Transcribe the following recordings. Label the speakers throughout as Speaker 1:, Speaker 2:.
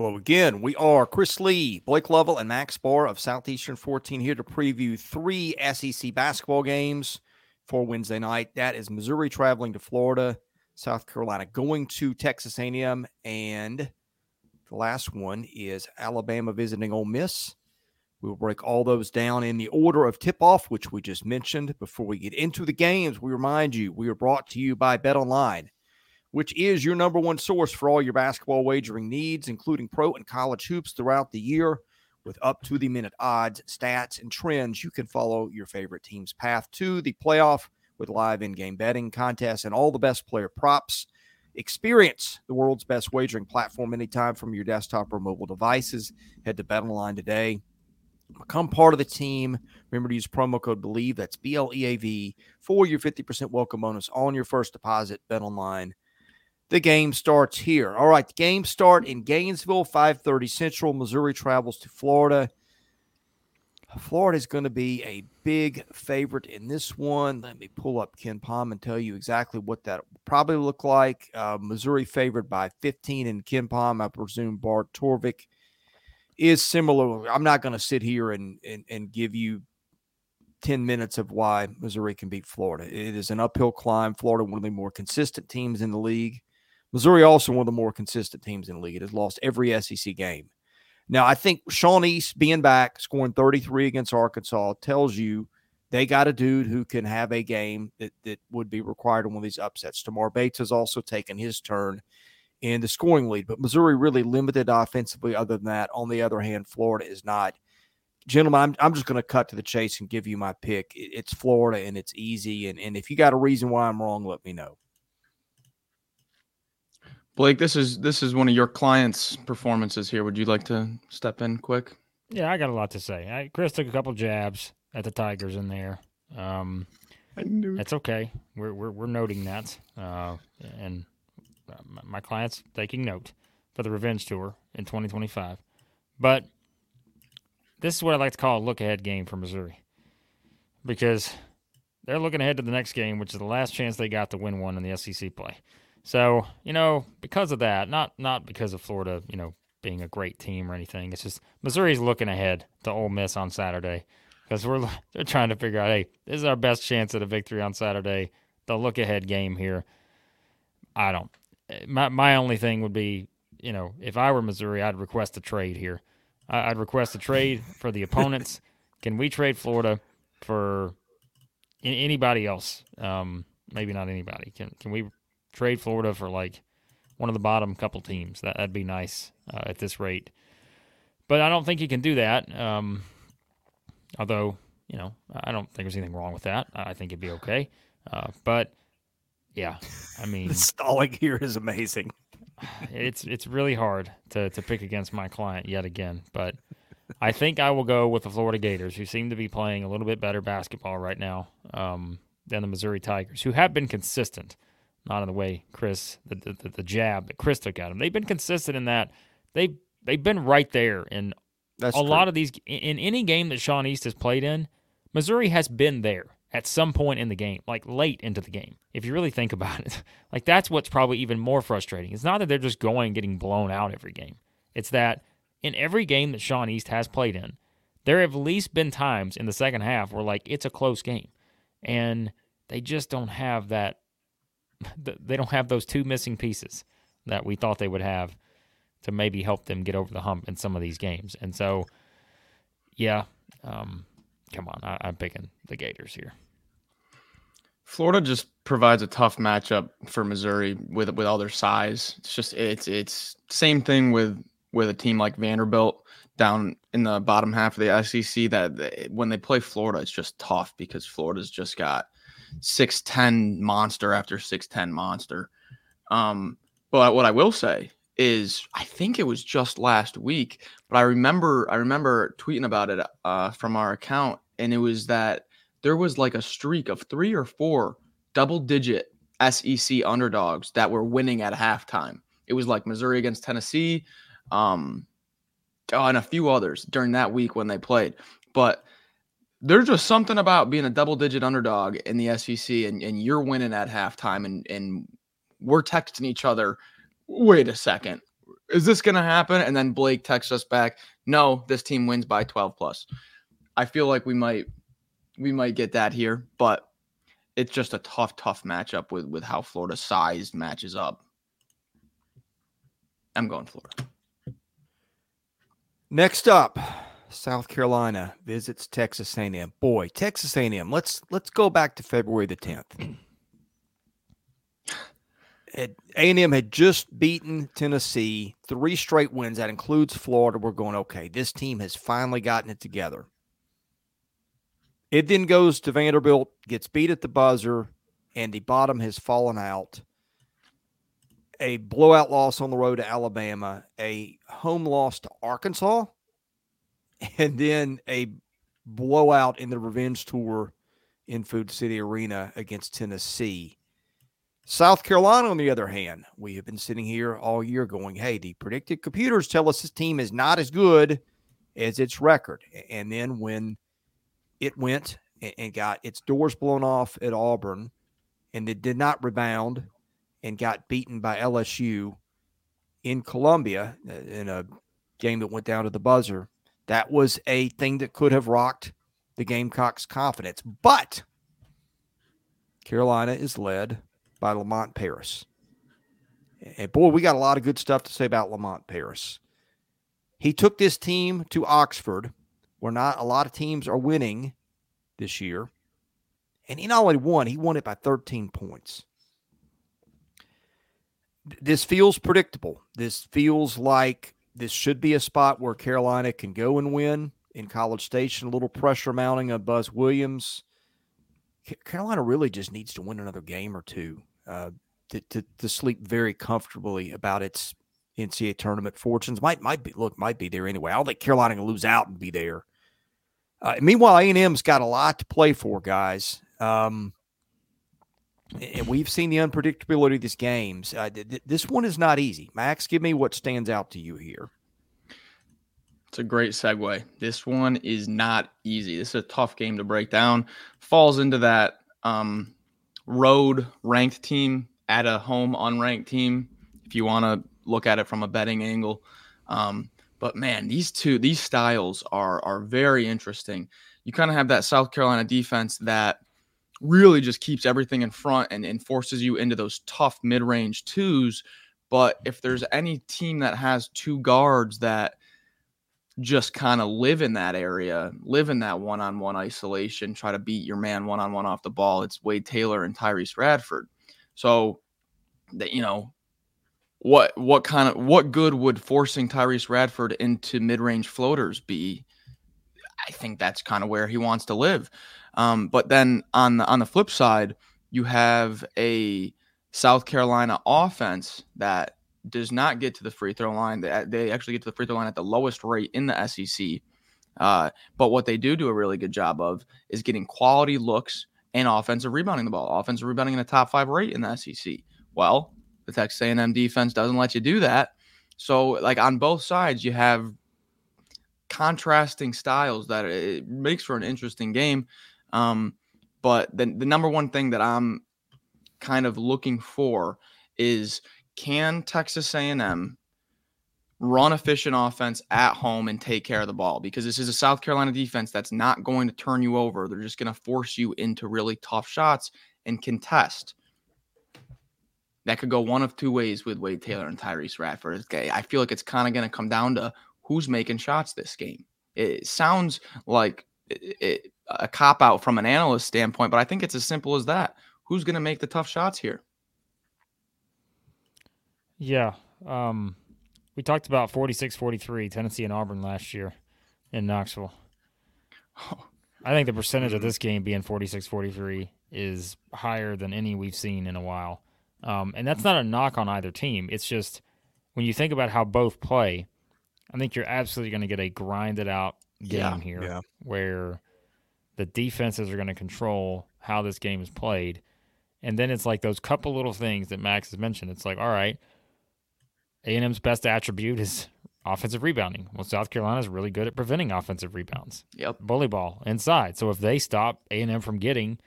Speaker 1: Hello again. We are Chris Lee, Blake Lovell, and Max Barr of Southeastern 14 here to preview three SEC basketball games for Wednesday night. That is Missouri traveling to Florida, South Carolina going to Texas A&M, and the last one is Alabama visiting Ole Miss. We will break all those down in the order of tip off, which we just mentioned. Before we get into the games, we remind you we are brought to you by Bet Online, which is your number one source for all your basketball wagering needs, including pro and college hoops throughout the year. With up to the minute odds, stats, and trends, you can follow your favorite team's path to the playoff with live in game betting contests and all the best player props. Experience the world's best wagering platform anytime from your desktop or mobile devices. Head to Bet Online today Become part of the team. Remember to use promo code BLEAV, that's B L E A V, for your 50% welcome bonus on your first deposit. Bet online. The game starts here. All right, the game start in Gainesville, 5:30 Central. Missouri travels to Florida. Florida is going to be a big favorite in this one. Let me pull up KenPom and tell you exactly what that probably look like. Uh, Missouri favored by 15 in KenPom. I presume Bart Torvik is similar. I'm not going to sit here and, and and give you 10 minutes of why Missouri can beat Florida. It is an uphill climb. Florida, one of the more consistent teams in the league. Missouri, also one of the more consistent teams in the league. It has lost every SEC game. Now, I think Sean East being back, scoring 33 against Arkansas, tells you they got a dude who can have a game that, that would be required in one of these upsets. Tamar Bates has also taken his turn in the scoring lead. But Missouri really limited offensively. Other than that, on the other hand, Florida is not. Gentlemen, I'm, I'm just going to cut to the chase and give you my pick. It's Florida and it's easy. And, and if you got a reason why I'm wrong, let me know.
Speaker 2: Blake, this is this is one of your clients' performances here. Would you like to step in quick?
Speaker 3: Yeah, I got a lot to say. I, Chris took a couple jabs at the Tigers in there. Um, I knew that's okay. We're, we're we're noting that, uh, and my clients taking note for the revenge tour in 2025. But this is what I like to call a look ahead game for Missouri because they're looking ahead to the next game, which is the last chance they got to win one in the SEC play. So, you know, because of that, not not because of Florida, you know, being a great team or anything. It's just Missouri's looking ahead to Ole Miss on Saturday because we're they're trying to figure out, hey, this is our best chance at a victory on Saturday. The look ahead game here. I don't my my only thing would be, you know, if I were Missouri, I'd request a trade here. I'd request a trade for the opponents. Can we trade Florida for anybody else? Um, maybe not anybody. Can can we trade Florida for like one of the bottom couple teams? That that'd be nice uh, at this rate. But I don't think you can do that. Um, although you know, I don't think there's anything wrong with that. I think it'd be okay. Uh, but yeah, I mean,
Speaker 1: the stalling here is amazing.
Speaker 3: It's it's really hard to to pick against my client yet again, but I think I will go with the Florida Gators, who seem to be playing a little bit better basketball right now um, than the Missouri Tigers, who have been consistent. Not in the way Chris the, the the jab that Chris took at them. They've been consistent in that they they've been right there in That's a true. lot of these in any game that Sean East has played in. Missouri has been there at some point in the game, like late into the game. If you really think about it, like that's what's probably even more frustrating. It's not that they're just going getting blown out every game. It's that in every game that Sean East has played in, there have at least been times in the second half where like it's a close game, and they just don't have that. They don't have those two missing pieces that we thought they would have to maybe help them get over the hump in some of these games. And so, yeah, um, come on, I, I'm picking the Gators here.
Speaker 2: Florida just provides a tough matchup for Missouri with with all their size. It's just it's it's same thing with with a team like Vanderbilt down in the bottom half of the SEC. That they, when they play Florida, it's just tough because Florida's just got six ten monster after six ten monster. Um, but what I will say is I think it was just last week, but I remember I remember tweeting about it uh, from our account, and it was that there was like a streak of three or four double digit SEC underdogs that were winning at halftime. It was like Missouri against Tennessee, um, oh, and a few others during that week when they played. But there's just something about being a double digit underdog in the SEC and, and you're winning at halftime and, and we're texting each other, wait a second, is this going to happen? And then Blake texts us back, no, this team wins by 12 plus. I feel like we might, we might get that here, but it's just a tough, tough matchup with, with how Florida sized matches up. I'm going Florida.
Speaker 1: Next up, South Carolina visits Texas A&M. Boy, Texas A&M. Let's let's go back to February the 10th. A&M had just beaten Tennessee, three straight wins. That includes Florida. We're going, okay, this team has finally gotten it together. It then goes to Vanderbilt, gets beat at the buzzer, and the bottom has fallen out. A blowout loss on the road to Alabama, a home loss to Arkansas, and then a blowout in the revenge tour in Food City Arena against Tennessee. South Carolina, on the other hand, we have been sitting here all year going, hey, the predicted computers tell us this team is not as good as its record. And then when it went and got its doors blown off at Auburn and it did not rebound and got beaten by LSU in Columbia uh, in a game that went down to the buzzer, that was a thing that could have rocked the Gamecocks' confidence. But Carolina is led by Lamont Paris. And boy, we got a lot of good stuff to say about Lamont Paris. He took this team to Oxford, where not a lot of teams are winning this year. And he not only won, he won it by 13 points. This feels predictable. This feels like this should be a spot where Carolina can go and win in College Station. A little pressure mounting on Buzz Williams. Carolina really just needs to win another game or two uh, to, to, to sleep very comfortably about its NCAA tournament fortunes. Might might be look might be there anyway. I don't think Carolina can lose out and be there. Uh, meanwhile, A and M's got a lot to play for, guys. Um, and we've seen the unpredictability of these games. Uh, th- th- this one is not easy. Max, give me what stands out to you here.
Speaker 2: It's a great segue. This one is not easy. This is a tough game to break down. Falls into that um, road ranked team at a home unranked team. If you want to look at it from a betting angle, um, but man, these two these styles are are very interesting. You kind of have that South Carolina defense that really just keeps everything in front and, and forces you into those tough mid-range twos. But if there's any team that has two guards that just kind of live in that area, live in that one-on-one isolation, try to beat your man one-on-one off the ball, it's Wade Taylor and Tyrece Radford. So that you know, what what kind of what good would forcing Tyrece Radford into mid-range floaters be? I think that's kind of where he wants to live. Um, but then on the on the flip side, you have a South Carolina offense that does not get to the free throw line. They, they actually get to the free throw line at the lowest rate in the SEC. Uh, but what they do do a really good job of is getting quality looks and offensive rebounding the ball. Offensive rebounding in the top five rate in the SEC. Well, the Texas A&M defense doesn't let you do that. So, like on both sides, you have contrasting styles that it makes for an interesting game. Um, but the, the number one thing that I'm kind of looking for is can Texas A&M run efficient offense at home and take care of the ball because this is a South Carolina defense that's not going to turn you over. They're just going to force you into really tough shots and contest. That could go one of two ways with Wade Taylor and Tyrece Radford. I feel like it's kind of going to come down to who's making shots this game. It sounds like it, a cop out from an analyst standpoint, but I think it's as simple as that. Who's going to make the tough shots here?
Speaker 3: Yeah. Um, we talked about 46 43, Tennessee and Auburn last year in Knoxville. I think the percentage of this game being 46 43 is higher than any we've seen in a while. Um, and that's not a knock on either team. It's just when you think about how both play, I think you're absolutely going to get a grinded out game
Speaker 1: Yeah,
Speaker 3: here
Speaker 1: yeah.
Speaker 3: where the defenses are going to control how this game is played. And then it's like those couple little things that Max has mentioned. It's like, all right, A&M's best attribute is offensive rebounding. Well, South Carolina's really good at preventing offensive rebounds.
Speaker 2: Yep.
Speaker 3: Bully ball inside. So if they stop A&M from getting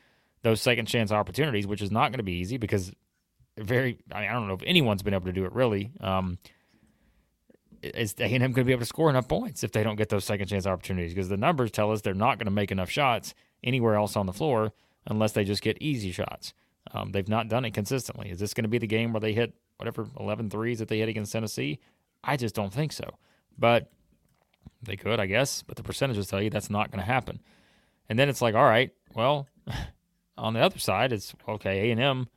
Speaker 3: those second chance opportunities, which is not going to be easy because very I, mean, I don't know if anyone's been able to do it really. Um, is A&M going to be able to score enough points if they don't get those second chance opportunities? Because the numbers tell us they're not going to make enough shots anywhere else on the floor unless they just get easy shots. Um, they've not done it consistently. Is this going to be the game where they hit whatever 11 threes that they hit against Tennessee? I just don't think so. But they could, I guess. But the percentages tell you that's not going to happen. And then it's like, all right, well, on the other side, it's okay. A and M,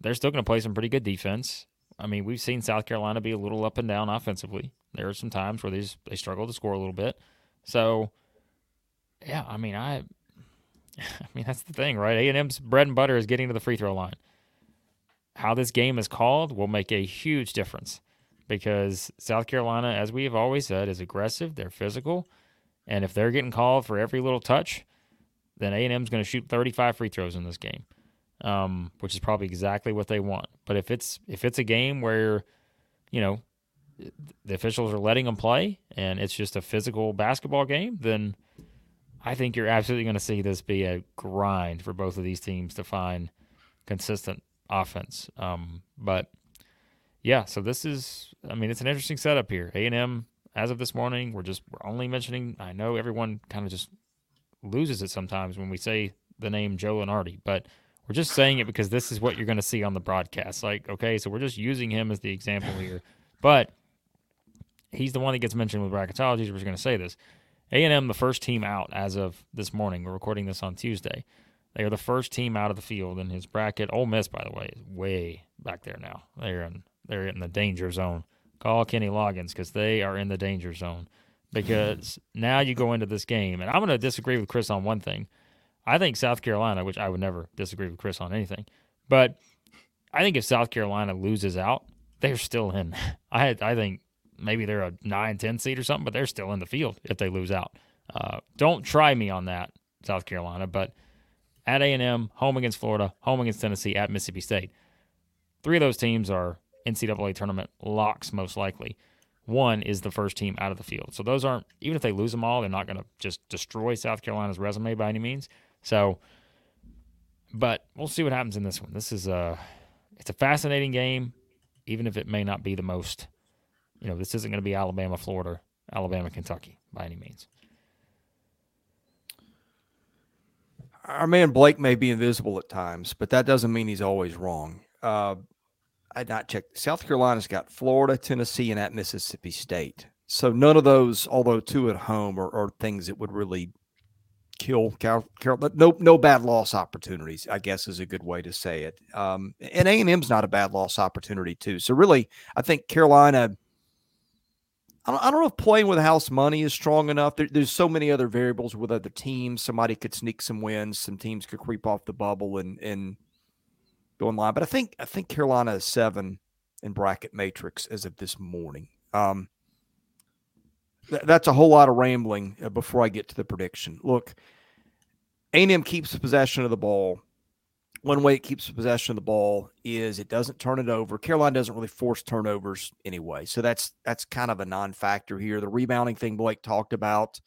Speaker 3: they're still going to play some pretty good defense. I mean, we've seen South Carolina be a little up and down offensively. There are some times where they just, they struggle to score a little bit. So, yeah, I mean, I, I mean that's the thing, right? A and M's bread and butter is getting to the free throw line. How this game is called will make a huge difference because South Carolina, as we have always said, is aggressive. They're physical, and if they're getting called for every little touch, then A and M's going to shoot 35 free throws in this game, um, which is probably exactly what they want. But if it's if it's a game where, you know, the officials are letting them play and it's just a physical basketball game, then I think you're absolutely going to see this be a grind for both of these teams to find consistent offense. Um, but yeah, so this is, I mean, it's an interesting setup here. A and M, as of this morning, we're just we're only mentioning. I know everyone kind of just loses it sometimes when we say the name Joe Lunardi, but we're just saying it because this is what you're going to see on the broadcast. Like, okay, so we're just using him as the example here, but he's the one that gets mentioned with bracketology. We're just going to say this. A&M, the first team out as of this morning. We're recording this on Tuesday. They are the first team out of the field in his bracket. Ole Miss, by the way, is way back there now. They're in they're in the danger zone. Call Kenny Loggins because they are in the danger zone. Because now you go into this game, and I'm going to disagree with Chris on one thing. I think South Carolina, which I would never disagree with Chris on anything, but I think if South Carolina loses out, they're still in. I I think maybe they're a 9 10 seed or something, but they're still in the field if they lose out. Uh, don't try me on that, South Carolina, but at A&M, home against Florida, home against Tennessee, at Mississippi State. Three of those teams are NCAA tournament locks, most likely. One is the first team out of the field. So those aren't, even if they lose them all, they're not going to just destroy South Carolina's resume by any means. So, but we'll see what happens in this one. This is a, it's a fascinating game, even if it may not be the most you know, this isn't going to be Alabama, Florida, Alabama, Kentucky by any means.
Speaker 1: Our man Blake may be invisible at times, but that doesn't mean he's always wrong. Uh, I not checked. South Carolina's got Florida, Tennessee, and at Mississippi State. So none of those, although two at home, are, are things that would really kill Carol. But no, no bad loss opportunities. I guess is a good way to say it. Um, and A and M's not a bad loss opportunity too. So really, I think Carolina. I don't, I don't know if playing with house money is strong enough. There, there's so many other variables with other teams. Somebody could sneak some wins. Some teams could creep off the bubble and and go in line. But I think I think Carolina is seven in bracket matrix as of this morning. Um, th- that's a whole lot of rambling uh, before I get to the prediction. Look, A&M keeps possession of the ball. One way it keeps possession of the ball is it doesn't turn it over. Carolina doesn't really force turnovers anyway, so that's that's kind of a non-factor here. The rebounding thing Blake talked about.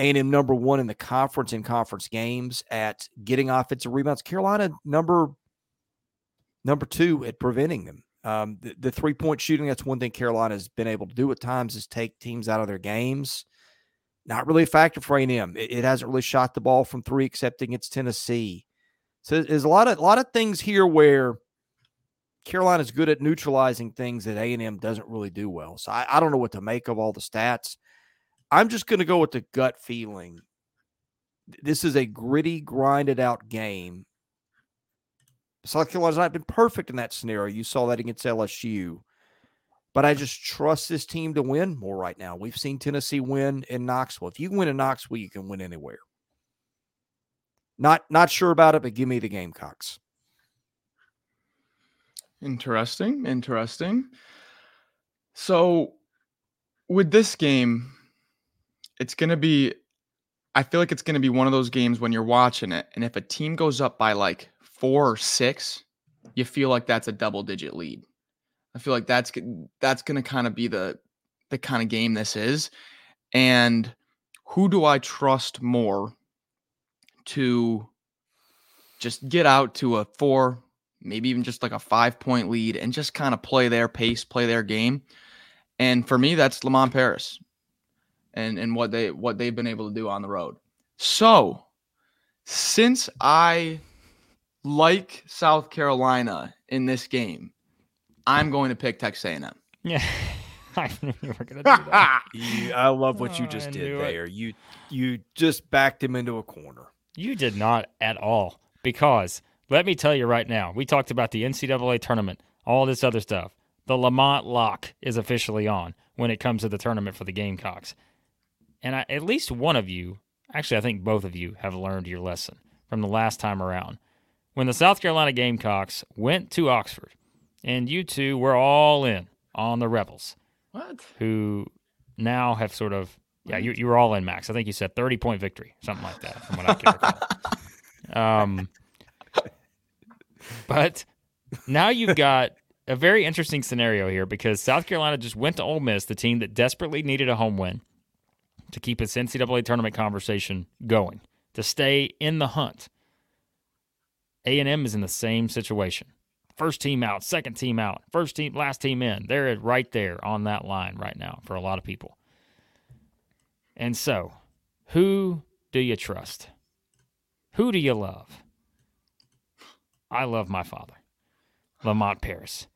Speaker 1: A&M number one in the conference in conference games at getting offensive rebounds. Carolina number number two at preventing them. Um, the, the three point shooting, that's one thing Carolina has been able to do at times is take teams out of their games. Not really a factor for A&M. It, it hasn't really shot the ball from three, except against Tennessee. So there's a lot of a lot of things here where Carolina's good at neutralizing things that A&M doesn't really do well. So I, I don't know what to make of all the stats. I'm just going to go with the gut feeling. This is a gritty, grinded out game. South Carolina's not been perfect in that scenario. You saw that against LSU. But I just trust this team to win more right now. We've seen Tennessee win in Knoxville. If you win in Knoxville, you can win anywhere. Not not sure about it, but give me the Gamecocks.
Speaker 2: Interesting. Interesting. So with this game, it's going to be I feel like it's going to be one of those games when you're watching it and if a team goes up by like 4 or 6, you feel like that's a double digit lead. I feel like that's that's going to kind of be the the kind of game this is. And who do I trust more to just get out to a 4, maybe even just like a 5 point lead and just kind of play their pace, play their game? And for me that's Lamont Paris and and what they what they've been able to do on the road. So, since I like South Carolina in this game, I'm going to pick Texas A&M.
Speaker 3: Yeah. I knew you were going to do that.
Speaker 1: you, I love what you
Speaker 3: Oh,
Speaker 1: just
Speaker 3: I
Speaker 1: did
Speaker 3: knew it.
Speaker 1: there. You you just backed him into a corner.
Speaker 3: You did not at all. Because let me tell you right now, we talked about the NCAA tournament, all this other stuff. The Lamont lock is officially on when it comes to the tournament for the Gamecocks. And I, at least one of you, actually, I think both of you have learned your lesson from the last time around. When the South Carolina Gamecocks went to Oxford, and you two were all in on the Rebels,
Speaker 2: What?
Speaker 3: who now have sort of yeah you, you were all in max. I think you said 30 point victory something like that from what i can recall. Um but now you've got a very interesting scenario here because south carolina just went to Ole miss the team that desperately needed a home win to keep its ncaa tournament conversation going to stay in the hunt a&m is in the same situation first team out, second team out, first team, last team in. They're right there on that line right now for a lot of people. And so, who do you trust? Who do you love? I love my father, Lamont Paris.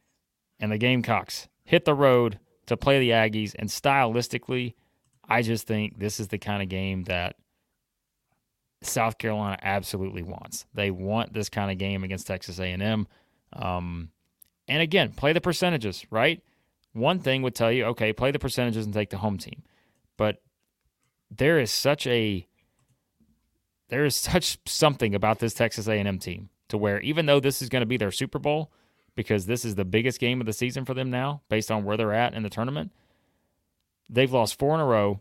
Speaker 3: And the Gamecocks hit the road to play the Aggies. And stylistically, I just think this is the kind of game that South Carolina absolutely wants. They want this kind of game against Texas A&M. Um, and again, play the percentages, right? One thing would tell you, okay, play the percentages and take the home team. But there is such a there is such something about this Texas A&M team to where even though this is going to be their Super Bowl because this is the biggest game of the season for them now based on where they're at in the tournament, they've lost four in a row.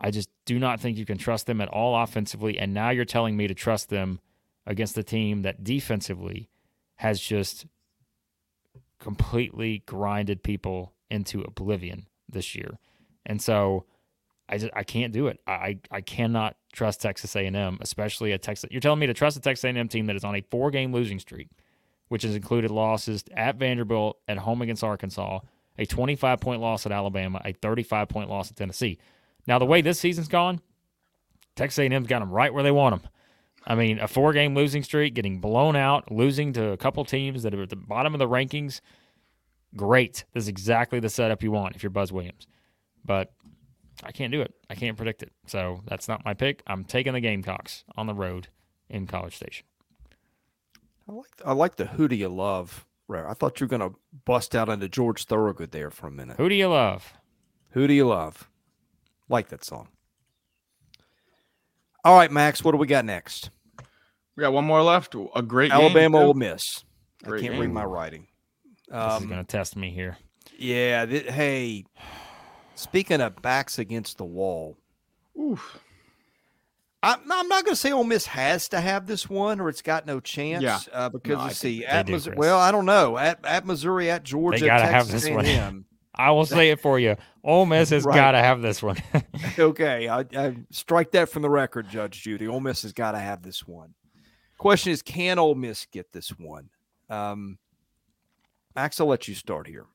Speaker 3: I just do not think you can trust them at all offensively and now you're telling me to trust them against the team that defensively has just completely grinded people into oblivion this year. And so I just I can't do it. I I cannot trust Texas A&M, especially a Texas. You're telling me to trust a Texas A&M team that is on a four-game losing streak, which has included losses at Vanderbilt, at home against Arkansas, a 25-point loss at Alabama, a 35-point loss at Tennessee. Now the way this season's gone, Texas A&M's got them right where they want them. I mean, a four-game losing streak, getting blown out, losing to a couple teams that are at the bottom of the rankings. Great. This is exactly the setup you want if you're Buzz Williams. But I can't do it. I can't predict it. So that's not my pick. I'm taking the Gamecocks on the road in College Station.
Speaker 1: I like I like the who do you love? Rare. I thought you were gonna bust out into George Thorogood there for a minute.
Speaker 3: Who do you love?
Speaker 1: Who do you love? Like that song. All right, Max. What do we got next?
Speaker 2: We got one more left. A great
Speaker 1: Alabama,
Speaker 2: too.
Speaker 1: Ole Miss. I can't read my writing.
Speaker 3: This is
Speaker 1: Um,
Speaker 3: going to test me here.
Speaker 1: yeah. th- hey, speaking of backs against the wall,
Speaker 2: Oof.
Speaker 1: I'm, I'm not going to say Ole Miss has to have this one or it's got no chance.
Speaker 2: Yeah.
Speaker 1: Uh, because
Speaker 2: No, I
Speaker 1: let's see, at
Speaker 3: do,
Speaker 1: Missouri,
Speaker 3: Chris.
Speaker 1: well, I don't know. At, at Missouri, at Georgia,
Speaker 3: gotta have
Speaker 1: Texas
Speaker 3: this one.
Speaker 1: A&M.
Speaker 3: I will say it for you. Ole Miss has
Speaker 1: Right.
Speaker 3: got to have this one.
Speaker 1: okay, I, I strike that from the record, Judge Judy. Ole Miss has got to have this one. Question is, can Ole Miss get this one? Um, Max, I'll let you start here.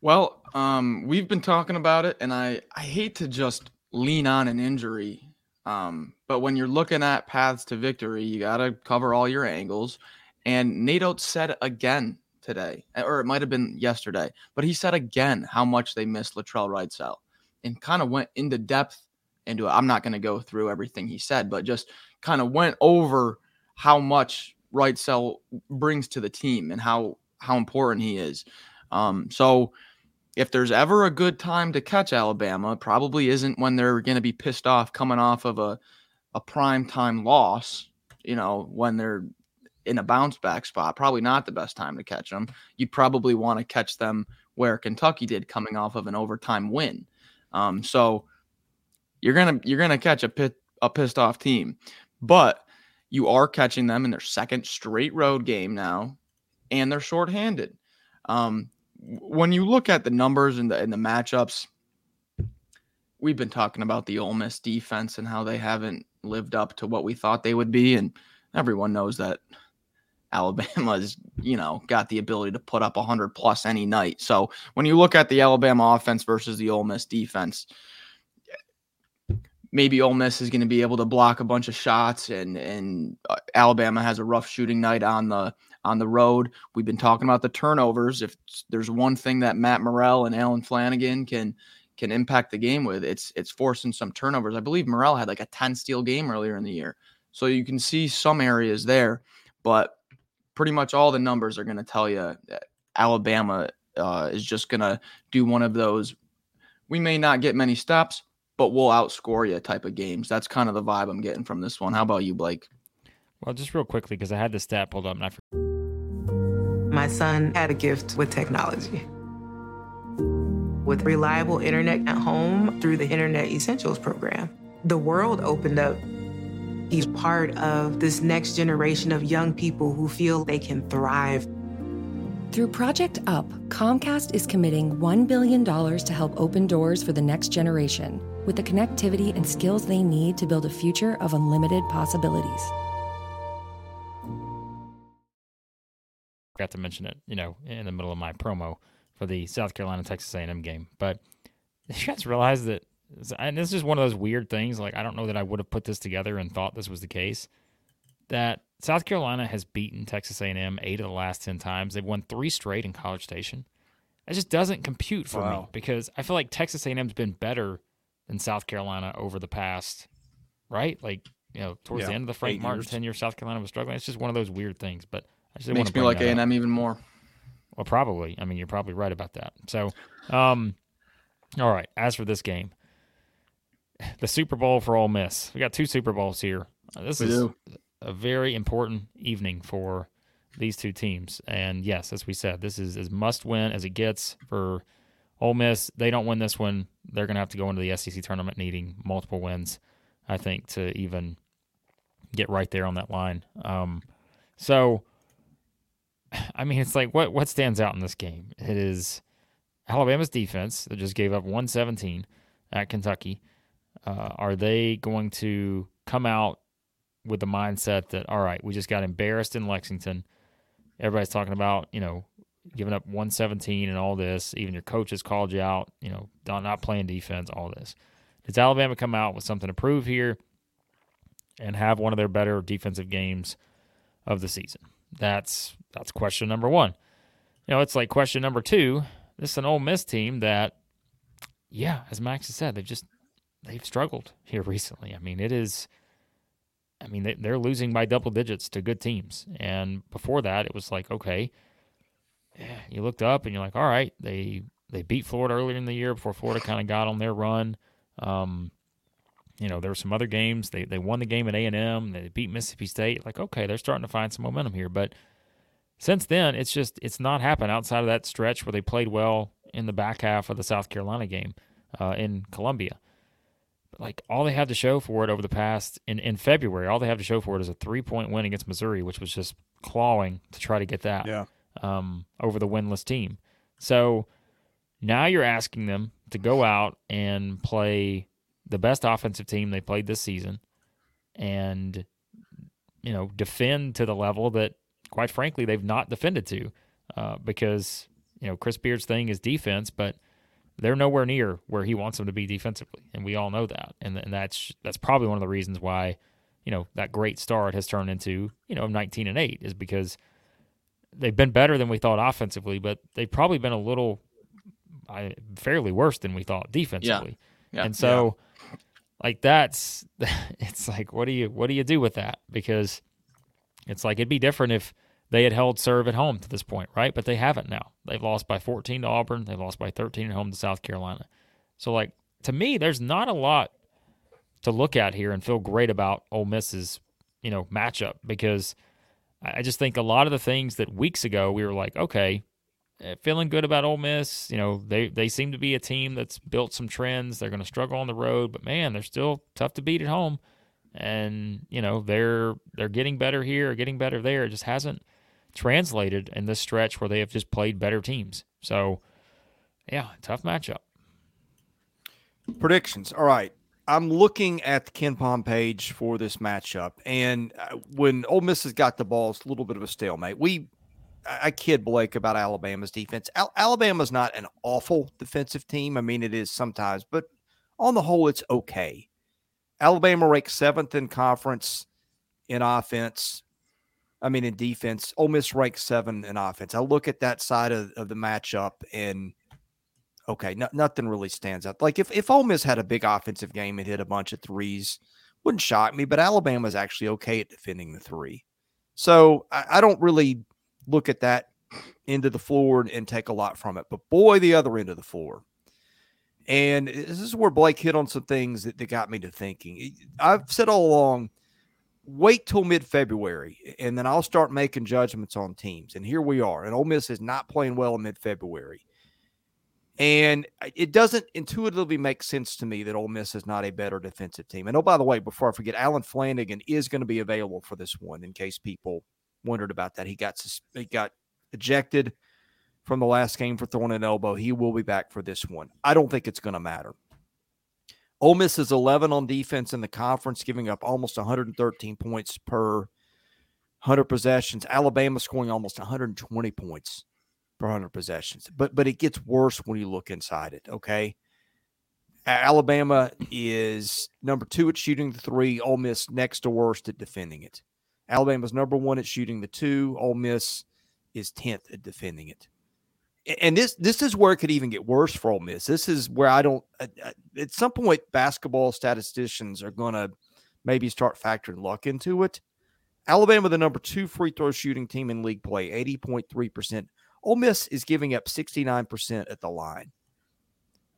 Speaker 2: Well, um, we've been talking about it, and I, I hate to just lean on an injury. Um, but when you're looking at paths to victory, you got to cover all your angles. And Nate Oats said again today, or it might have been yesterday, but he said again how much they miss Latrell Wrightsell and kind of went into depth into it. I'm not going to go through everything he said, but just kind of went over how much Wrightsell brings to the team and how how important he is. Um, so if there's ever a good time to catch Alabama, probably isn't when they're going to be pissed off coming off of a a prime time loss. You know, when they're in a bounce back spot, probably not the best time to catch them. You'd probably want to catch them where Kentucky did coming off of an overtime win. Um, so you're gonna you're gonna catch a pit, a pissed off team, but you are catching them in their second straight road game now, and they're shorthanded. Um, when you look at the numbers and the and the matchups, we've been talking about the Ole Miss defense and how they haven't lived up to what we thought they would be, and everyone knows that Alabama's, you know, got the ability to put up 100 plus any night. So when you look at the Alabama offense versus the Ole Miss defense, maybe Ole Miss is going to be able to block a bunch of shots, and and uh, Alabama has a rough shooting night on the on the road. We've been talking about the turnovers. If there's one thing that Matt Murrell and Allen Flanagan can can impact the game with, it's it's forcing some turnovers. I believe Murrell had like a 10 steal game earlier in the year. So you can see some areas there, but pretty much all the numbers are going to tell you that Alabama uh, is just going to do one of those. We may not get many stops, but we'll outscore you type of games. That's kind of the vibe I'm getting from this one. How about you, Blake?
Speaker 3: Well, just real quickly, because I had the stat pulled up and I forgot.
Speaker 4: My son had a gift with technology. With reliable internet at home through the Internet Essentials program, the world opened up. He's part of this next generation of young people who feel they can thrive.
Speaker 5: Through Project UP, Comcast is committing $1 billion to help open doors for the next generation with the connectivity and skills they need to build a future of unlimited possibilities.
Speaker 3: Forgot to mention it, you know, in the middle of my promo for the South Carolina Texas A&M game. But you guys realize that, and this is one of those weird things. Like I don't know that I would have put this together and thought this was the case. That South Carolina has beaten Texas A&M eight of the last ten times. They've won three straight in College Station. It just doesn't compute for wow. me because I feel like Texas A&M's been better than South Carolina over the past, right? Like you know, towards yeah, the end of the Frank Martin tenure, South Carolina was struggling. It's just one of those weird things. But
Speaker 2: I just makes me like A and M even more.
Speaker 3: Well, probably. I mean, you're probably right about that. So, um, all right. As for this game, the Super Bowl for Ole Miss. We got two Super Bowls here. Uh, this we is do. a very important evening for these two teams. And yes, as we said, this is as must win as it gets for Ole Miss. They don't win this one, they're going to have to go into the SEC tournament needing multiple wins, I think, to even get right there on that line. Um, so I mean, it's like what what stands out in this game? It is Alabama's defense that just gave up 117 at Kentucky. Uh, are they going to come out with the mindset that all right, we just got embarrassed in Lexington? Everybody's talking about you know giving up 117 and all this. Even your coaches called you out. You know, not playing defense. All this. Does Alabama come out with something to prove here and have one of their better defensive games of the season? That's that's question number one. You know, it's like question number two. This is an Ole Miss team that, yeah, as Max has said, they've just they've struggled here recently. I mean, it is. I mean, they're losing by double digits to good teams, and before that, it was like, okay, you looked up and you're like, all right, they they beat Florida earlier in the year before Florida kind of got on their run. Um, you know, there were some other games. They they won the game at A and M. They beat Mississippi State. Like, okay, they're starting to find some momentum here. But since then, it's just it's not happened outside of that stretch where they played well in the back half of the South Carolina game uh, in Columbia. But like all they have to show for it over the past in in February, all they have to show for it is a three point win against Missouri, which was just clawing to try to get that
Speaker 1: yeah.
Speaker 3: um, over the winless team. So now you're asking them to go out and play the best offensive team they played this season and you know defend to the level that quite frankly they've not defended to uh, because you know Chris Beard's thing is defense but they're nowhere near where he wants them to be defensively and we all know that and, and that's that's probably one of the reasons why you know that great start has turned into you know 19 and 8 is because they've been better than we thought offensively but they've probably been a little I, fairly worse than we thought defensively
Speaker 2: yeah. Yeah.
Speaker 3: and so yeah like that's it's like what do you what do you do with that because it's like it'd be different if they had held serve at home to this point right but they haven't now they've lost by 14 to auburn they've lost by 13 at home to south carolina so like to me there's not a lot to look at here and feel great about Ole Miss's you know matchup because I just think a lot of the things that weeks ago we were like okay uh, feeling good about Ole Miss. You know, they they seem to be a team that's built some trends. They're going to struggle on the road, but man, they're still tough to beat at home. And you know, they're they're getting better here, getting better there. It just hasn't translated in this stretch where they have just played better teams. So, yeah, tough matchup.
Speaker 1: Predictions. All right. I'm looking at the KenPom page for this matchup, and uh, when Ole Miss has got the ball, it's a little bit of a stalemate. We, I kid Blake about Alabama's defense. Al- Alabama's not an awful defensive team. I mean, it is sometimes, but on the whole, it's okay. Alabama ranks seventh in conference in offense. I mean, in defense, Ole Miss ranks seven in offense. I look at that side of, of the matchup and okay, no, nothing really stands out. Like if, if Ole Miss had a big offensive game and hit a bunch of threes, wouldn't shock me, but Alabama's actually okay at defending the three. So I, I don't really look at that end of the floor and take a lot from it. But boy, the other end of the floor. And this is where Blake hit on some things that, that got me to thinking. I've said all along – wait till mid February, and then I'll start making judgments on teams. And here we are. And Ole Miss is not playing well in mid February. And it doesn't intuitively make sense to me that Ole Miss is not a better defensive team. And oh, by the way, before I forget, Allen Flanagan is going to be available for this one in case people wondered about that. He got he got ejected from the last game for throwing an elbow. He will be back for this one. I don't think it's going to matter. Ole Miss is 11 on defense in the conference, giving up almost 113 points per 100 possessions. Alabama scoring almost 120 points per 100 possessions. But but it gets worse when you look inside it. Okay, Alabama is number two at shooting the three. Ole Miss next to worst at defending it. Alabama's number one at shooting the two. Ole Miss is 10th at defending it and this this is where it could even get worse for Ole Miss. This is where I don't. Uh, uh, at some point, basketball statisticians are going to maybe start factoring luck into it. Alabama, the number two free throw shooting team in league play, eighty point three percent. Ole Miss is giving up sixty nine percent at the line.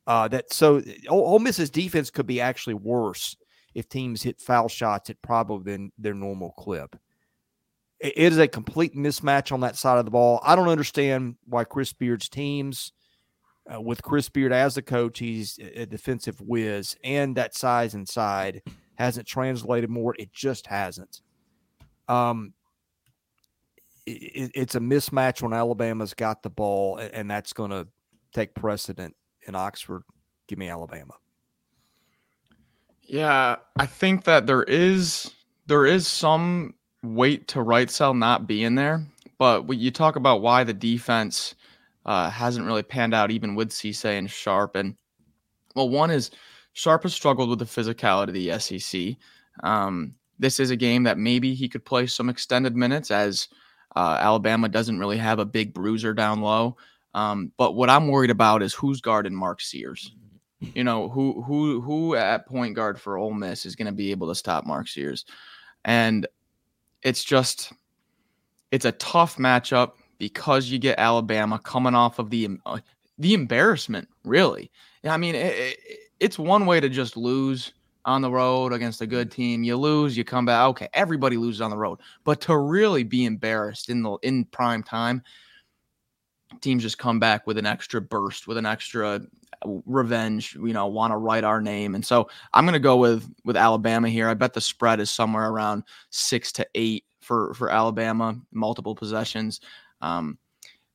Speaker 1: Uh, that so uh, Ole Miss's defense could be actually worse if teams hit foul shots at probably than their normal clip it is a complete mismatch on that side of the ball. I don't understand why Chris Beard's teams, uh, with Chris Beard as the coach, he's a defensive whiz, and that size inside hasn't translated more. It just hasn't. Um, it, it's a mismatch when Alabama's got the ball, and that's going to take precedent in Oxford. Give me Alabama.
Speaker 2: Yeah, I think that there is there is some weight to Wrightsell not being there. But you talk about why the defense uh, hasn't really panned out, even with Cisse and Sharp. And well, one is Sharp has struggled with the physicality of the SEC. Um, this is a game that maybe he could play some extended minutes as uh, Alabama doesn't really have a big bruiser down low. Um, but what I'm worried about is who's guarding Mark Sears. You know who who who at point guard for Ole Miss is going to be able to stop Mark Sears, and it's just it's a tough matchup because you get Alabama coming off of the uh, the embarrassment. Really, I mean, it, it, it's one way to just lose on the road against a good team. You lose, you come back. Okay, everybody loses on the road, but to really be embarrassed in the in prime time, teams just come back with an extra burst, with an extra revenge. You know, want to write our name, and so I'm going to go with with Alabama here. I bet the spread is somewhere around six to eight for for Alabama, multiple possessions. Um,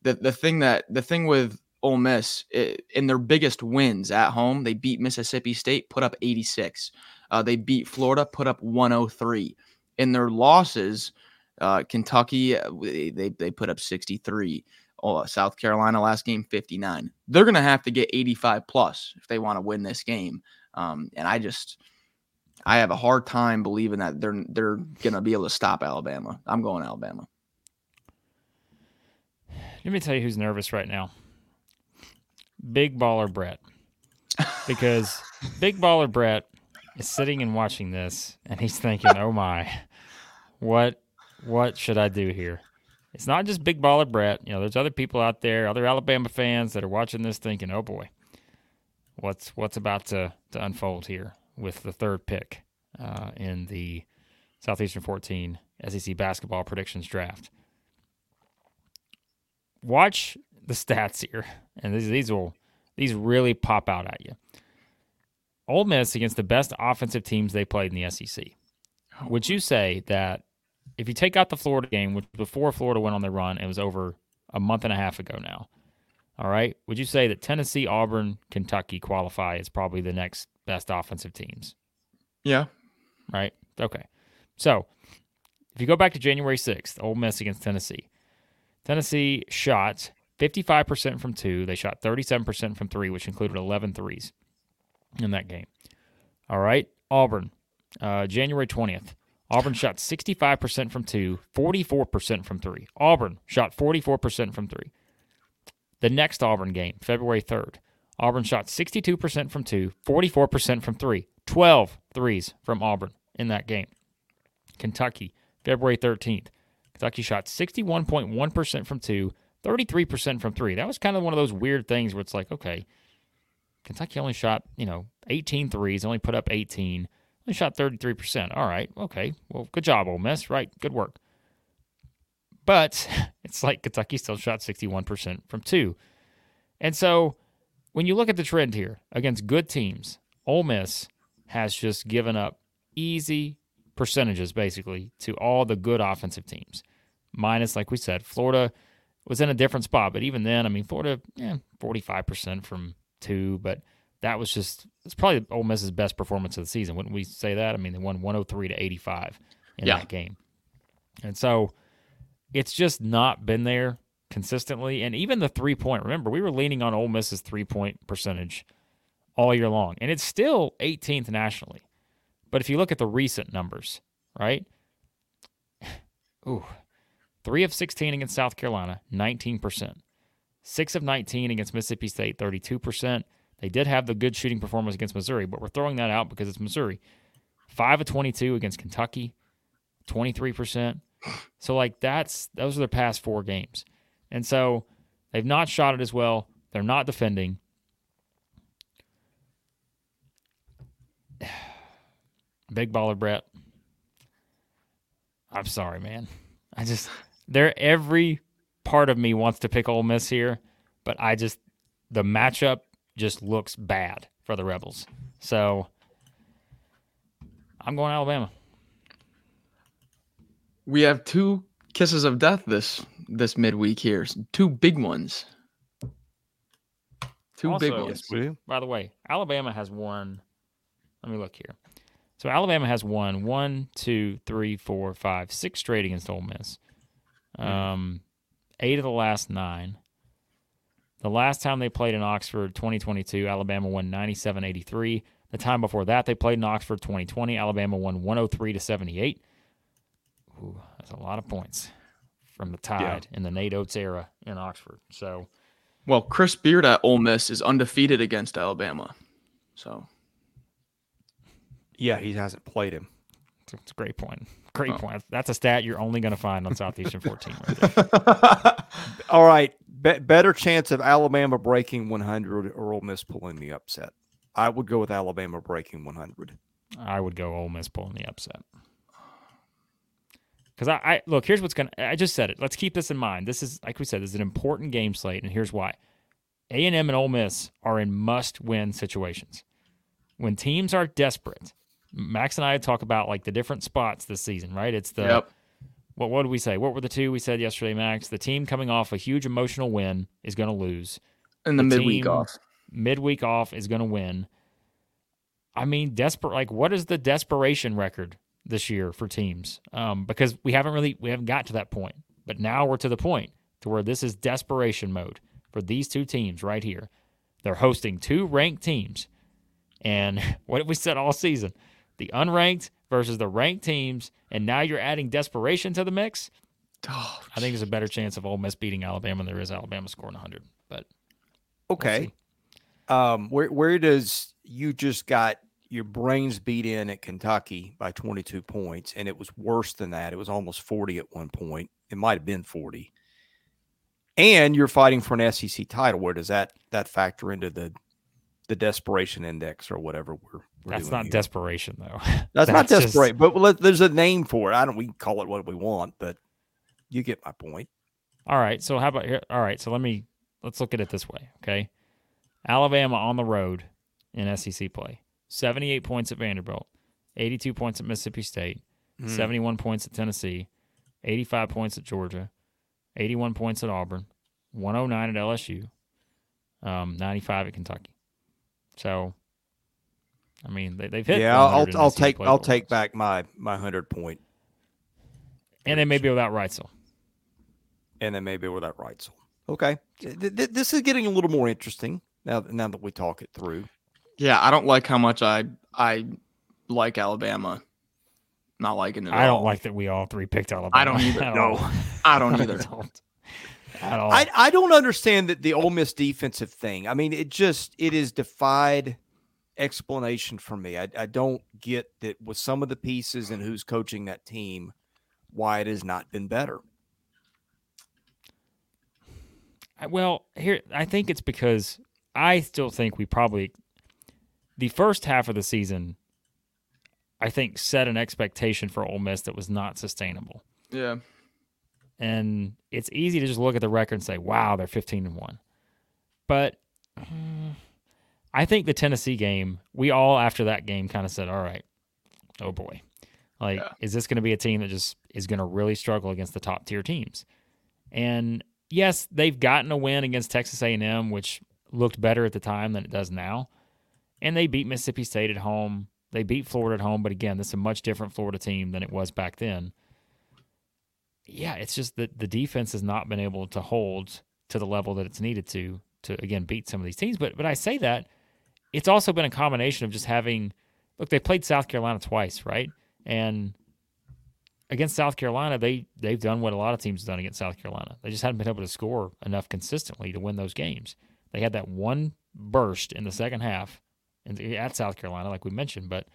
Speaker 2: the the thing that the thing with Ole Miss in their biggest wins at home, they beat Mississippi State, put up 86. Uh, they beat Florida, put up 103. In their losses, uh, Kentucky uh, they they put up 63 oh, South Carolina last game 59. They're going to have to get 85 plus if they want to win this game. Um, and I just I have a hard time believing that they're they're going to be able to stop Alabama. I'm going Alabama.
Speaker 3: Let me tell you who's nervous right now. Big baller Brett. Because big baller Brett is sitting and watching this and he's thinking, "Oh my. What what should I do here?" It's not just big baller Brett. You know, there's other people out there, other Alabama fans that are watching this thinking, "Oh boy, what's what's about to to unfold here with the third pick uh, in the Southeastern 14 SEC basketball predictions draft." Watch the stats here, and these these will these really pop out at you. Ole Miss against the best offensive teams they played in the SEC. Would you say that if you take out the Florida game, which before Florida went on their run, it was over a month and a half ago now. All right. Would you say that Tennessee, Auburn, Kentucky qualify as probably the next best offensive teams?
Speaker 2: Yeah.
Speaker 3: Right. Okay. So if you go back to January 6th, Ole Miss against Tennessee, Tennessee shot 55% from two. They shot 37% from three, which included 11 threes in that game. All right. Auburn, uh, January 20th. Auburn shot 65% from two, 44% from three. Auburn shot 44% from three. The next Auburn game, February 3rd. Auburn shot 62% from two, 44% from three. 12 threes from Auburn in that game. Kentucky, February 13th. Kentucky shot 61.1% from two, 33% from three. That was kind of one of those weird things where it's like, okay, Kentucky only shot, you know, 18 threes, only put up 18, only shot 33%. All right, okay. Well, good job, Ole Miss. Right, good work. But it's like Kentucky still shot 61% from two. And so when you look at the trend here against good teams, Ole Miss has just given up easy percentages basically to all the good offensive teams. Minus, like we said, Florida was in a different spot, but even then, I mean, Florida, yeah, 45% from two, but that was just, it's probably Ole Miss's best performance of the season. Wouldn't we say that? I mean, they won 103 to 85 in
Speaker 2: Yeah.
Speaker 3: that game. And so it's just not been there consistently. And even the three point, remember, we were leaning on Ole Miss's three point percentage all year long, and it's still 18th nationally. But if you look at the recent numbers, right? Ooh, three of 16 against South Carolina, 19%. Six of 19 against Mississippi State, 32%. They did have the good shooting performance against Missouri, but we're throwing that out because it's Missouri. Five of 22 against Kentucky, 23%. So, like, that's those are their past four games. And so they've not shot it as well. They're not defending. Big baller Brett. I'm sorry, man. I just there every part of me wants to pick Ole Miss here, but I just the matchup just looks bad for the Rebels. So I'm going Alabama.
Speaker 2: We have two kisses of death this this midweek here. Two big ones. Two big ones.
Speaker 1: we.
Speaker 3: By the way, Alabama has won. Let me look here. So Alabama has won one, two, three, four, five, six straight against Ole Miss. Um, eight of the last nine. The last time they played in Oxford, 2022, Alabama won 97-83. The time before that, they played in Oxford, 2020. Alabama won 103 to 78. Ooh, that's a lot of points from the Tide in the Nate Oats era in Oxford. So
Speaker 2: Well, Chris Beard at Ole Miss is undefeated against Alabama. So
Speaker 1: Yeah, he hasn't played him.
Speaker 3: It's a- it's a great point. Great
Speaker 2: Oh.
Speaker 3: point. That's a stat you're only going to find on Southeastern 14. Right.
Speaker 1: All right, be- better chance of Alabama breaking 100 or Ole Miss pulling the upset. I would go with Alabama breaking 100.
Speaker 3: I would go Ole Miss pulling the upset. Because I, I look, here's what's going to. I just said it. Let's keep this in mind. This is like we said, this is an important game slate, and here's why. A and M and Ole Miss are in must-win situations. When teams are desperate, Max and I talk about like the different spots this season, right? It's the
Speaker 2: yep.
Speaker 3: What what did we say? What were the two we said yesterday, Max? The team coming off a huge emotional win is going to lose.
Speaker 2: And the,
Speaker 3: the
Speaker 2: midweek off.
Speaker 3: midweek off is going to win. I mean, desperate. Like, what is the desperation record this year for teams? Um, because we haven't really we haven't got to that point, but now we're to the point to where this is desperation mode for these two teams right here. They're hosting two ranked teams, and what have we said all season? The unranked versus the ranked teams, and now you're adding desperation to the mix.
Speaker 2: Oh,
Speaker 3: I think there's a better chance of Ole Miss beating Alabama than there is Alabama scoring 100. But we'll
Speaker 1: Okay. Um, where where does you just got your brains beat in at Kentucky by 22 points, and it was worse than that. It was almost 40 at one point. It might have been 40. And you're fighting for an SEC title. Where does that that factor into the the desperation index or whatever we're
Speaker 3: That's not
Speaker 1: here?
Speaker 3: desperation though.
Speaker 1: That's, not
Speaker 3: just-
Speaker 1: desperate, but let, there's a name for it. I don't. We can call it what we want, but you get my point.
Speaker 3: All right. So how about here? All right. So let me let's look at it this way, okay? Alabama on the road in SEC play, 78 points at Vanderbilt, 82 points at Mississippi State,
Speaker 1: Mm.
Speaker 3: 71 points at Tennessee, 85 points at Georgia, 81 points at Auburn, 109 at LSU, um, 95 at Kentucky. So, I mean, they, they've hit.
Speaker 1: Yeah, I'll I'll take I'll
Speaker 3: before.
Speaker 1: take back my my hundred point.
Speaker 3: point, and then maybe without Wrightsell.
Speaker 1: and then maybe with that Wrightsell. Okay, Th- th- this is getting a little more interesting now. Now that we talk it through.
Speaker 2: Yeah, I don't like how much I I like Alabama. Not liking it. At
Speaker 3: I don't
Speaker 2: all.
Speaker 3: like that we all three picked Alabama.
Speaker 2: I don't either.
Speaker 3: at
Speaker 2: No. I don't
Speaker 3: I
Speaker 2: either.
Speaker 3: don't at all.
Speaker 1: I I don't understand that the Ole Miss defensive thing. I mean, it just it is defied explanation for me. I, I don't get that with some of the pieces and who's coaching that team, why it has not been better.
Speaker 3: Well, here I think it's because I still think we probably the first half of the season I think set an expectation for Ole Miss that was not sustainable.
Speaker 2: Yeah.
Speaker 3: And it's easy to just look at the record and say, "Wow, they're 15 and 1." But mm, I think the Tennessee game, we all after that game kind of said, "All right, oh boy. Like
Speaker 2: Yeah.
Speaker 3: is this going to be a team that just is going to really struggle against the top tier teams?" And yes, they've gotten a win against Texas A&M, which looked better at the time than it does now. And they beat Mississippi State at home. They beat Florida at home, but again, this is a much different Florida team than it was back then. Yeah, it's just that the defense has not been able to hold to the level that it's needed to to again beat some of these teams. But but I say that it's also been a combination of just having look, they played South Carolina twice, right? And against South Carolina, they they've done what a lot of teams have done against South Carolina. They just haven't been able to score enough consistently to win those games. They had that one burst in the second half at South Carolina, like we mentioned, but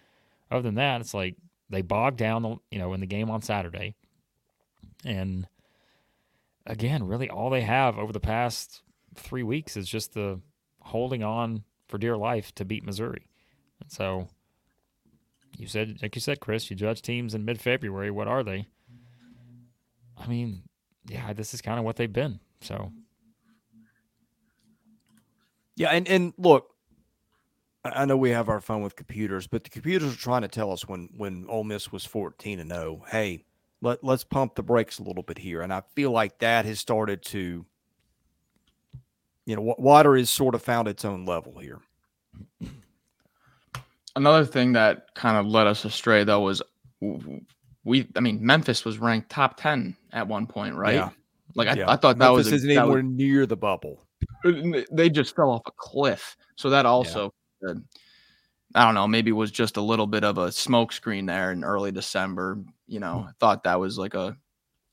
Speaker 3: other than that, it's like they bogged down, the, you know, in the game on Saturday, and again, really all they have over the past three weeks is just the holding on for dear life to beat Missouri. And so you said, like you said, Chris, you judge teams in mid February. What are they? I mean, yeah, this is kind of what they've been. So
Speaker 1: Yeah, and and look, I know we have our fun with computers, but the computers are trying to tell us when when Ole Miss was fourteen and zero, hey, let let's pump the brakes a little bit here, and I feel like that has started to, you know, water has sort of found its own level here.
Speaker 2: Another thing that kind of led us astray though was we I mean Memphis was ranked top 10 at one point, right?
Speaker 1: Yeah.
Speaker 2: Like I,
Speaker 1: Yeah.
Speaker 2: I thought that
Speaker 1: Memphis
Speaker 2: was a-
Speaker 1: isn't
Speaker 2: that
Speaker 1: anywhere
Speaker 2: was-
Speaker 1: near the bubble.
Speaker 2: they just fell off a cliff. So that also uh, I don't know, maybe was just a little bit of a smokescreen there in early December. You know, I thought that was like a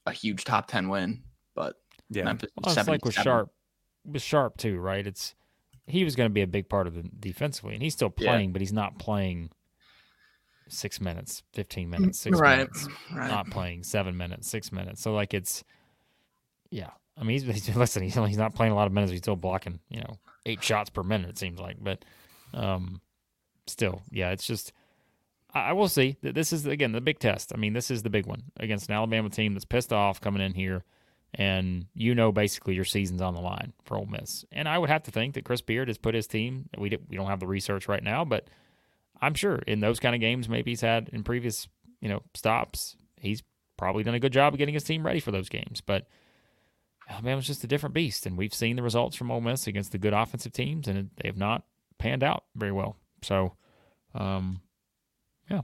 Speaker 2: a huge top 10 win, but
Speaker 1: Yeah,
Speaker 2: Memphis was
Speaker 3: well, it's like with Sharp, with Sharp too, right? It's he was going to be a big part of the defensively, and he's still
Speaker 2: Yeah.
Speaker 3: playing, but he's not playing six minutes, fifteen minutes, six
Speaker 2: right,
Speaker 3: minutes.
Speaker 2: right.
Speaker 3: Not playing seven minutes, six minutes. So like it's, yeah. I mean, he's, he's listen. He's he's not playing a lot of minutes. He's still blocking, you know, eight shots per minute. It seems like, but um, still, yeah. It's just I, I will see that this is again the big test. I mean, this is the big one against an Alabama team that's pissed off coming in here, and you know basically your season's on the line for Ole Miss. And I would have to think that Chris Beard has put his team. We do, we don't have the research right now, but I'm sure in those kind of games, maybe he's had in previous you know stops, he's probably done a good job of getting his team ready for those games. But Alabama's just a different beast, and we've seen the results from Ole Miss against the good offensive teams, and they have not panned out very well. So, um, yeah.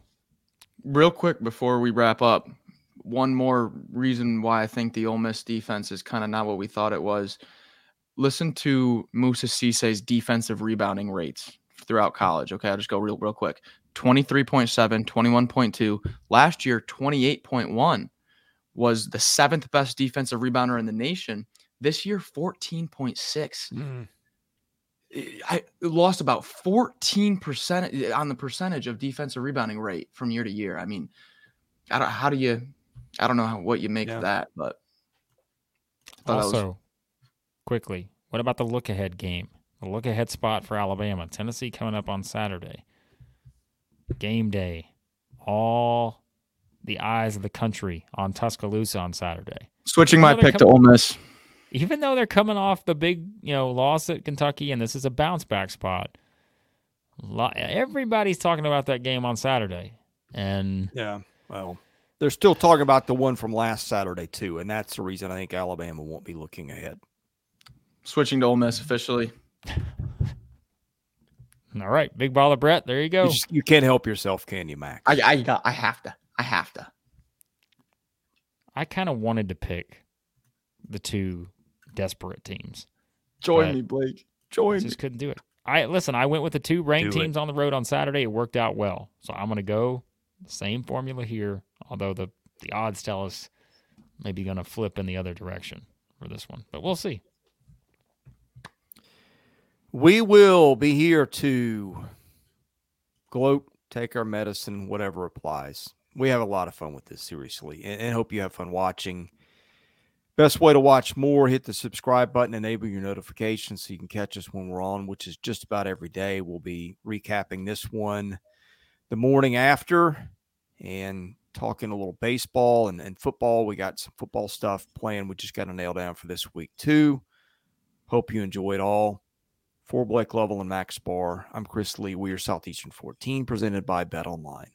Speaker 2: Real quick before we wrap up, one more reason why I think the Ole Miss defense is kind of not what we thought it was. Listen to Moussa Cisse's defensive rebounding rates throughout college. Okay, I'll just go real real quick. 23.7, 21.2. Last year, 28.1 was the seventh best defensive rebounder in the nation. This year, 14.6. Mm. I lost about 14% eh, on the percentage of defensive rebounding rate from year to year. I mean, I don't, how do you, I don't know how, what you make
Speaker 1: Yeah.
Speaker 2: of that, but I thought that was-
Speaker 3: also quickly, what about the look ahead game? The look ahead spot for Alabama, Tennessee coming up on Saturday. Game day, all the eyes of the country on Tuscaloosa on Saturday.
Speaker 2: switching my
Speaker 3: Well, I mean,
Speaker 2: pick to
Speaker 3: come-
Speaker 2: Ole Miss.
Speaker 3: even though they're coming off the big, you know, loss at Kentucky, and this is a bounce back spot. Everybody's talking about that game on Saturday, and
Speaker 1: yeah, well, they're still talking about the one from last Saturday too, and that's the reason I think Alabama won't be looking ahead.
Speaker 2: Switching to Ole Miss officially.
Speaker 3: All right, big baller Brett. There you go.
Speaker 1: You, just, you can't help yourself, can you, Max?
Speaker 2: I I got. I have to. I have to.
Speaker 3: I kind of wanted to pick the two desperate teams.
Speaker 2: Join me, Blake. Join. I
Speaker 3: just me. couldn't do it. I listen. I went with the two ranked do teams it. on the road on Saturday. It worked out well, so I'm going to go same formula here. Although the the odds tell us maybe going to flip in the other direction for this one, but we'll see.
Speaker 1: We will be here to gloat, take our medicine, whatever applies. We have a lot of fun with this, seriously, and, and hope you have fun watching. Best way to watch more, hit the subscribe button, enable your notifications so you can catch us when we're on, which is just about every day. We'll be recapping this one the morning after and talking a little baseball and, and football. We got some football stuff planned. We just got to nail down for this week, too. Hope you enjoy it all. For Blake Lovell and Max Barr, I'm Chris Lee. We are Southeastern 14, presented by BetOnline.